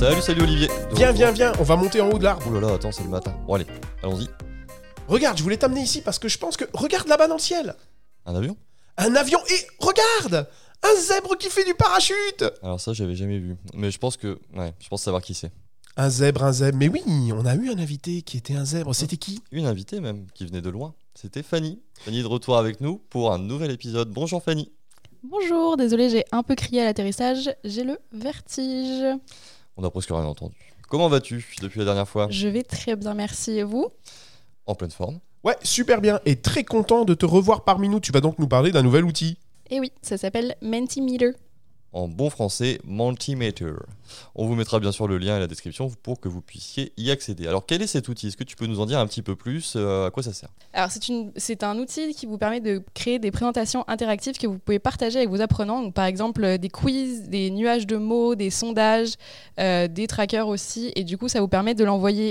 Salut, salut Olivier. De Viens, viens, viens, on va monter en haut de l'arbre. Oh là là, attends, c'est le matin. Bon allez, allons-y. Regarde, je voulais t'amener ici parce que je pense que. Regarde là-bas dans le ciel Un avion? Un avion et. Regarde Un zèbre qui fait du parachute Alors ça, j'avais jamais vu. Mais je pense que, ouais, je pense savoir qui c'est. Un zèbre, un zèbre. Mais oui, on a eu un invité qui était un zèbre. C'était qui? Une invitée même, qui venait de loin. C'était Fanny. Fanny de retour avec nous pour un nouvel épisode. Bonjour Fanny. Bonjour, désolé, j'ai un peu crié à l'atterrissage, j'ai le vertige. On a presque rien entendu. Comment vas-tu depuis la dernière fois? Je vais très bien, merci. Et vous? En pleine forme. Ouais, super bien. Et très content de te revoir parmi nous. Tu vas donc nous parler d'un nouvel outil. Eh oui, ça s'appelle Mentimeter. En bon français, Multimeter. On vous mettra bien sûr le lien et la description pour que vous puissiez y accéder. Alors quel est cet outil? Est-ce que tu peux nous en dire un petit peu plus euh, À quoi ça sert? Alors, c'est, un outil qui vous permet de créer des présentations interactives que vous pouvez partager avec vos apprenants. Donc, par exemple, euh, des quiz, des nuages de mots, des sondages, euh, des trackers aussi. Et du coup, ça vous permet de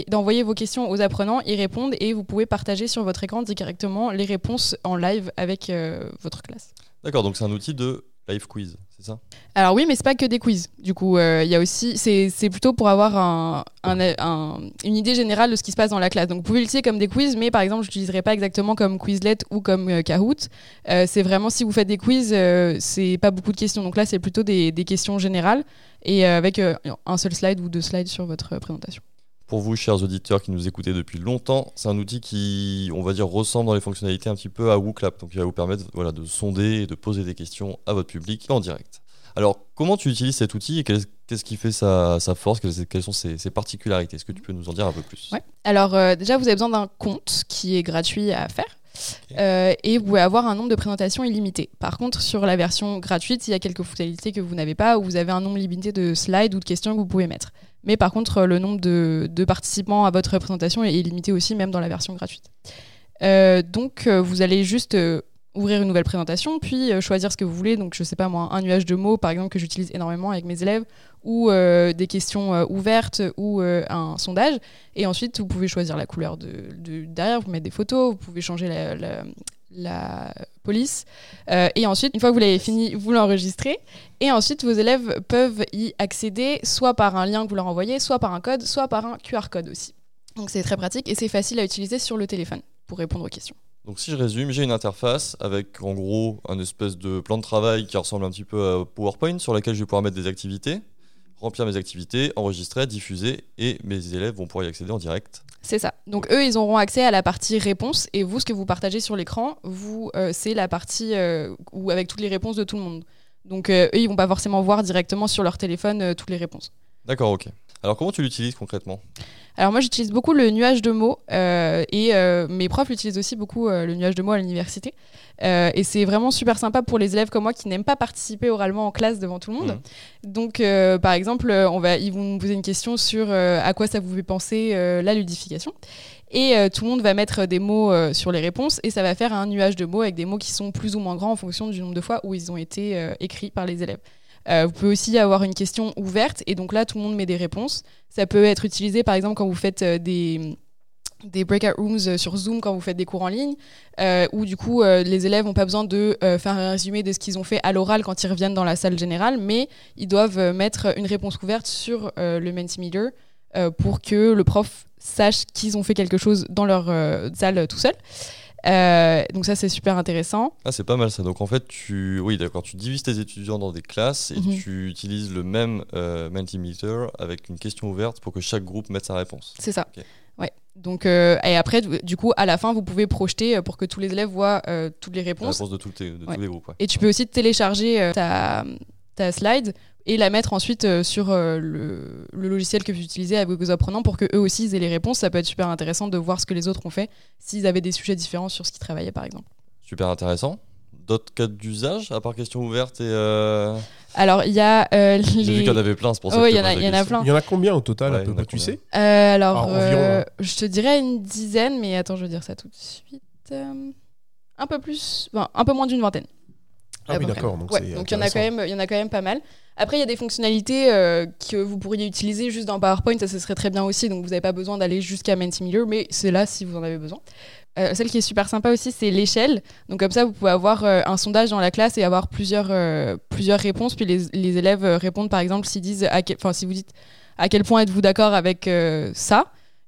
d'envoyer vos questions aux apprenants, ils répondent et vous pouvez partager sur votre écran directement les réponses en live avec euh, votre classe. D'accord, donc c'est un outil de live quiz, c'est ça? Alors oui, mais c'est pas que des quiz. Du coup, euh, il y a aussi, c'est plutôt pour avoir un, un- un- une idée générale de ce qui se passe dans la classe. Donc vous pouvez l'utiliser comme des quiz, mais par exemple, je l'utiliserai pas exactement comme Quizlet ou comme euh, Kahoot. Euh, c'est vraiment si vous faites des quiz, c'est pas beaucoup de questions. Donc là, c'est plutôt des, des questions générales et avec un seul slide ou deux slides sur votre présentation. Pour vous, chers auditeurs qui nous écoutez depuis longtemps, c'est un outil qui, on va dire, ressemble dans les fonctionnalités un petit peu à WooClap. Donc, il va vous permettre voilà, de sonder et de poser des questions à votre public en direct. Alors, comment tu utilises cet outil et qu'est-ce qui fait sa, sa force? Quelles, quelles sont ses, ses particularités? Est-ce que tu peux nous en dire un peu plus? Ouais. Alors euh, déjà, vous avez besoin d'un compte qui est gratuit à faire. Euh, et vous pouvez avoir un nombre de présentations illimité. Par contre, sur la version gratuite, il y a quelques fonctionnalités que vous n'avez pas, où vous avez un nombre limité de slides ou de questions que vous pouvez mettre. Mais par contre, le nombre de, participants à votre présentation est limité aussi, même dans la version gratuite. Euh, donc, euh, vous allez juste euh, ouvrir une nouvelle présentation, puis euh, choisir ce que vous voulez. Donc, je sais pas moi, un nuage de mots, par exemple, que j'utilise énormément avec mes élèves, ou euh, des questions euh, ouvertes, ou euh, un sondage. Et ensuite, vous pouvez choisir la couleur de, de- derrière, vous mettez des photos, vous pouvez changer la- la police. Euh, et ensuite, une fois que vous l'avez fini, vous l'enregistrez. Et ensuite, vos élèves peuvent y accéder soit par un lien que vous leur envoyez, soit par un code, soit par un QR code aussi. Donc c'est très pratique et c'est facile à utiliser sur le téléphone pour répondre aux questions. Donc, si je résume, j'ai une interface avec en gros un espèce de plan de travail qui ressemble un petit peu à PowerPoint sur laquelle je vais pouvoir mettre des activités, remplir mes activités, enregistrer, diffuser et mes élèves vont pouvoir y accéder en direct. C'est ça. Donc eux, ils auront accès à la partie réponse et vous, ce que vous partagez sur l'écran, vous, euh, c'est la partie euh, où avec toutes les réponses de tout le monde. Donc euh, eux, ils vont pas forcément voir directement sur leur téléphone toutes les réponses. D'accord, ok. Alors, comment tu l'utilises concrètement? Alors moi, j'utilise beaucoup le nuage de mots euh, et euh, mes profs utilisent aussi beaucoup euh, le nuage de mots à l'université. Et c'est vraiment super sympa pour les élèves comme moi qui n'aiment pas participer oralement en classe devant tout le monde. Donc, euh, par exemple, on va, ils vont me poser une question sur à quoi ça vous fait penser la ludification. Et tout le monde va mettre des mots sur les réponses et ça va faire un nuage de mots avec des mots qui sont plus ou moins grands en fonction du nombre de fois où ils ont été écrits par les élèves. Euh, vous pouvez aussi avoir une question ouverte et donc là tout le monde met des réponses. Ça peut être utilisé par exemple quand vous faites euh, des des breakout rooms euh, sur Zoom quand vous faites des cours en ligne, euh, où du coup les élèves n'ont pas besoin de faire un résumé de ce qu'ils ont fait à l'oral quand ils reviennent dans la salle générale, mais ils doivent mettre une réponse ouverte sur le Mentimeter pour que le prof sache qu'ils ont fait quelque chose dans leur salle tout seul. Euh, donc ça c'est super intéressant. Ah, c'est pas mal ça. Donc en fait, tu, oui, d'accord, tu divises tes étudiants dans des classes et Mhm. tu utilises le même euh, Mentimeter avec une question ouverte pour que chaque groupe mette sa réponse. C'est ça. Ok. Ouais. Donc euh, et après du- coup à la fin vous pouvez projeter euh, pour que tous les élèves voient toutes les La réponses. de, les- de Ouais. tous les groupes. ouais. Et tu peux aussi télécharger ta, ta slide et la mettre ensuite euh, sur euh, le, le logiciel que vous utilisez avec vos apprenants pour que eux aussi ils aient les réponses. Ça peut être super intéressant de voir ce que les autres ont fait, s'ils avaient des sujets différents sur ce qu'ils travaillaient par exemple. Super intéressant. D'autres cas d'usage à part question ouverte et. euh, Alors il y a euh, J'ai vu qu'il y en avait plein, c'est pour ça Oh, que il y en a- y en plein. Il y en a combien au total, Ouais, à peu près, tu sais? Euh, alors Ah, environ, euh, hein. je te dirais une dizaine, mais attends je veux dire ça tout de suite. Euh, un peu plus, un peu moins d'une vingtaine. Ah oui, d'accord. Donc Ouais, il y en a quand même, il y en a quand même pas mal. Après, il y a des fonctionnalités euh, que vous pourriez utiliser juste dans PowerPoint, ça ce serait très bien aussi. Donc vous n'avez pas besoin d'aller jusqu'à Mentimeter, mais c'est là si vous en avez besoin. Euh, celle qui est super sympa aussi, c'est l'échelle. Donc comme ça, vous pouvez avoir euh, un sondage dans la classe et avoir plusieurs, plusieurs réponses. Puis les, les élèves répondent par exemple s'ils disent, à quel- enfin si vous dites à quel point êtes-vous d'accord avec ça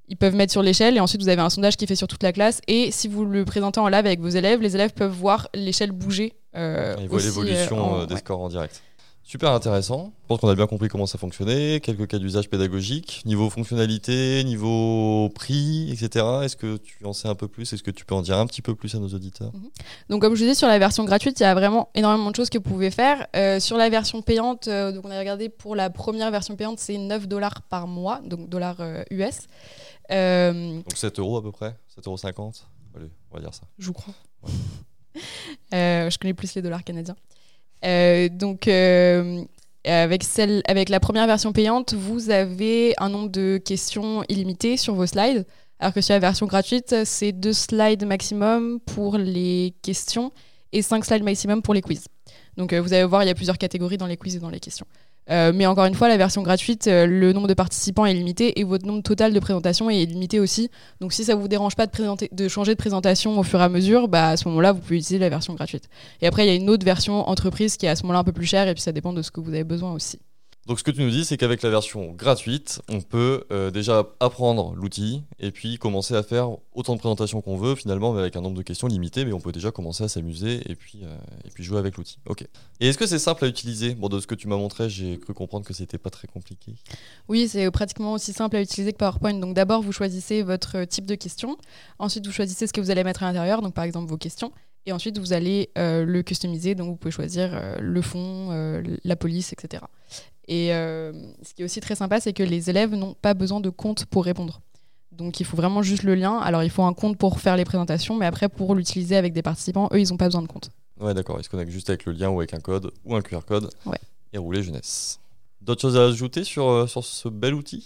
ils peuvent mettre sur l'échelle et ensuite vous avez un sondage qui est fait sur toute la classe et si vous le présentez en live avec vos élèves, les élèves peuvent voir l'échelle bouger. Euh, voient aussi, l'évolution euh, euh, des ouais. scores en direct. Super intéressant. Je pense qu'on a bien compris comment ça fonctionnait, quelques cas d'usage pédagogique, niveau fonctionnalité, niveau prix, etc. Est-ce que tu en sais un peu plus? Est-ce que tu peux en dire un petit peu plus à nos auditeurs? Donc comme je disais sur la version gratuite, il y a vraiment énormément de choses que vous pouvez faire. Euh, sur la version payante, euh, donc on a regardé pour la première version payante, c'est 9 dollars par mois, donc dollars euh, US. Donc 7 euros à peu près? 7,50 euros Allez, on va dire ça. je crois. Euh, je connais plus les dollars canadiens. Euh, donc, euh, avec, celle, avec la première version payante, vous avez un nombre de questions illimité sur vos slides. Alors que sur la version gratuite, c'est deux slides maximum pour les questions et cinq slides maximum pour les quiz. Donc, euh, vous allez voir, il y a plusieurs catégories dans les quiz et dans les questions. Euh, mais encore une fois, la version gratuite, euh, le nombre de participants est limité et votre nombre total de présentations est limité aussi. Donc si ça vous dérange pas de, changer de présentation au fur et à mesure, bah, à ce moment-là, vous pouvez utiliser la version gratuite. Et après, il y a une autre version entreprise qui est à ce moment-là un peu plus chère et puis ça dépend de ce que vous avez besoin aussi. Donc ce que tu nous dis, c'est qu'avec la version gratuite, on peut euh, déjà apprendre l'outil et puis commencer à faire autant de présentations qu'on veut finalement, mais avec un nombre de questions limité, mais on peut déjà commencer à s'amuser et puis, euh, et puis jouer avec l'outil. Ok. Et est-ce que c'est simple à utiliser? Bon, de ce que tu m'as montré, j'ai cru comprendre que c'était pas très compliqué. Oui, c'est pratiquement aussi simple à utiliser que PowerPoint. Donc d'abord, vous choisissez votre type de question. Ensuite, vous choisissez ce que vous allez mettre à l'intérieur, donc par exemple vos questions. Et ensuite, vous allez euh, le customiser. Donc vous pouvez choisir le fond, la police, etc. Et euh, ce qui est aussi très sympa, c'est que les élèves n'ont pas besoin de compte pour répondre. Donc il faut vraiment juste le lien. Alors il faut un compte pour faire les présentations, mais après pour l'utiliser avec des participants, eux, ils n'ont pas besoin de compte. Ouais, d'accord. Ils se connectent juste avec le lien ou avec un code ou un QR code Ouais. et rouler jeunesse. D'autres choses à ajouter sur, euh, sur ce bel outil?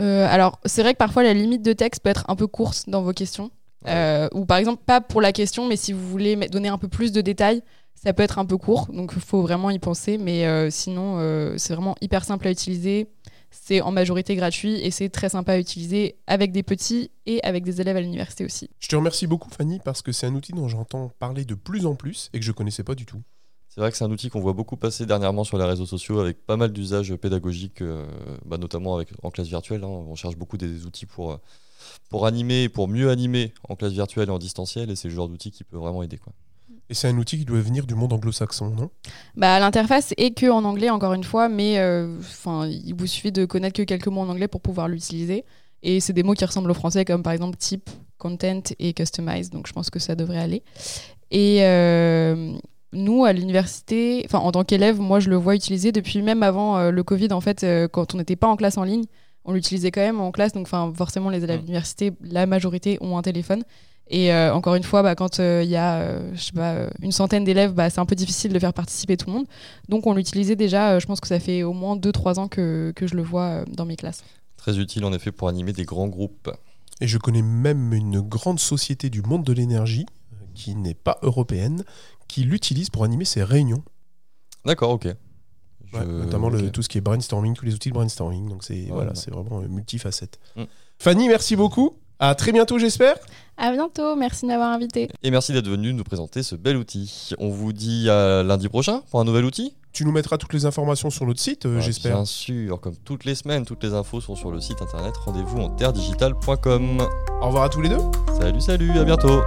Euh, alors, c'est vrai que parfois la limite de texte peut être un peu courte dans vos questions. Euh, ou par exemple, pas pour la question, mais si vous voulez donner un peu plus de détails, ça peut être un peu court. Donc, il faut vraiment y penser. Mais euh, sinon, euh, c'est vraiment hyper simple à utiliser. C'est en majorité gratuit et c'est très sympa à utiliser avec des petits et avec des élèves à l'université aussi. Je te remercie beaucoup, Fanny, parce que c'est un outil dont j'entends parler de plus en plus et que je connaissais pas du tout. C'est vrai que c'est un outil qu'on voit beaucoup passer dernièrement sur les réseaux sociaux avec pas mal d'usages pédagogiques, euh, bah, notamment avec, en classe virtuelle. hein. On cherche beaucoup des outils pour, pour animer, pour mieux animer en classe virtuelle et en distanciel, et c'est le genre d'outil qui peut vraiment aider. Quoi. Et c'est un outil qui doit venir du monde anglo-saxon, non? Bah, L'interface est que en anglais, encore une fois, mais euh, il vous suffit de connaître que quelques mots en anglais pour pouvoir l'utiliser. Et c'est des mots qui ressemblent au français, comme par exemple type, content et customize. Donc je pense que ça devrait aller. Et euh, nous, à l'université, enfin en tant qu'élève, moi je le vois utiliser depuis même avant euh, le Covid, en fait, quand on n'était pas en classe en ligne. On l'utilisait quand même en classe, donc forcément les élèves Mm. d'université, la majorité ont un téléphone. Et euh, encore une fois, bah, quand euh, il y a euh, je sais pas, une centaine d'élèves, bah, c'est un peu difficile de faire participer tout le monde. Donc on l'utilisait déjà, euh, je pense que ça fait au moins 2-3 ans que, que je le vois euh, dans mes classes. Très utile en effet pour animer des grands groupes. Et je connais même une grande société du monde de l'énergie, qui n'est pas européenne, qui l'utilise pour animer ses réunions. D'accord, ok. Ouais, notamment le- tout ce qui est brainstorming, tous les outils de brainstorming. Donc c'est voilà, ouais. c'est vraiment multifacette. Mm. Fanny, merci beaucoup. À très bientôt, j'espère. À bientôt, merci de m'avoir invité. Et merci d'être venu nous présenter ce bel outil. On vous dit à lundi prochain pour un nouvel outil. Tu nous mettras toutes les informations sur notre site, euh, Ouais, j'espère. Bien sûr, comme toutes les semaines, toutes les infos sont sur le site internet rendez-vous en terredigital.com. Au revoir à tous les deux. Salut, salut, à bientôt.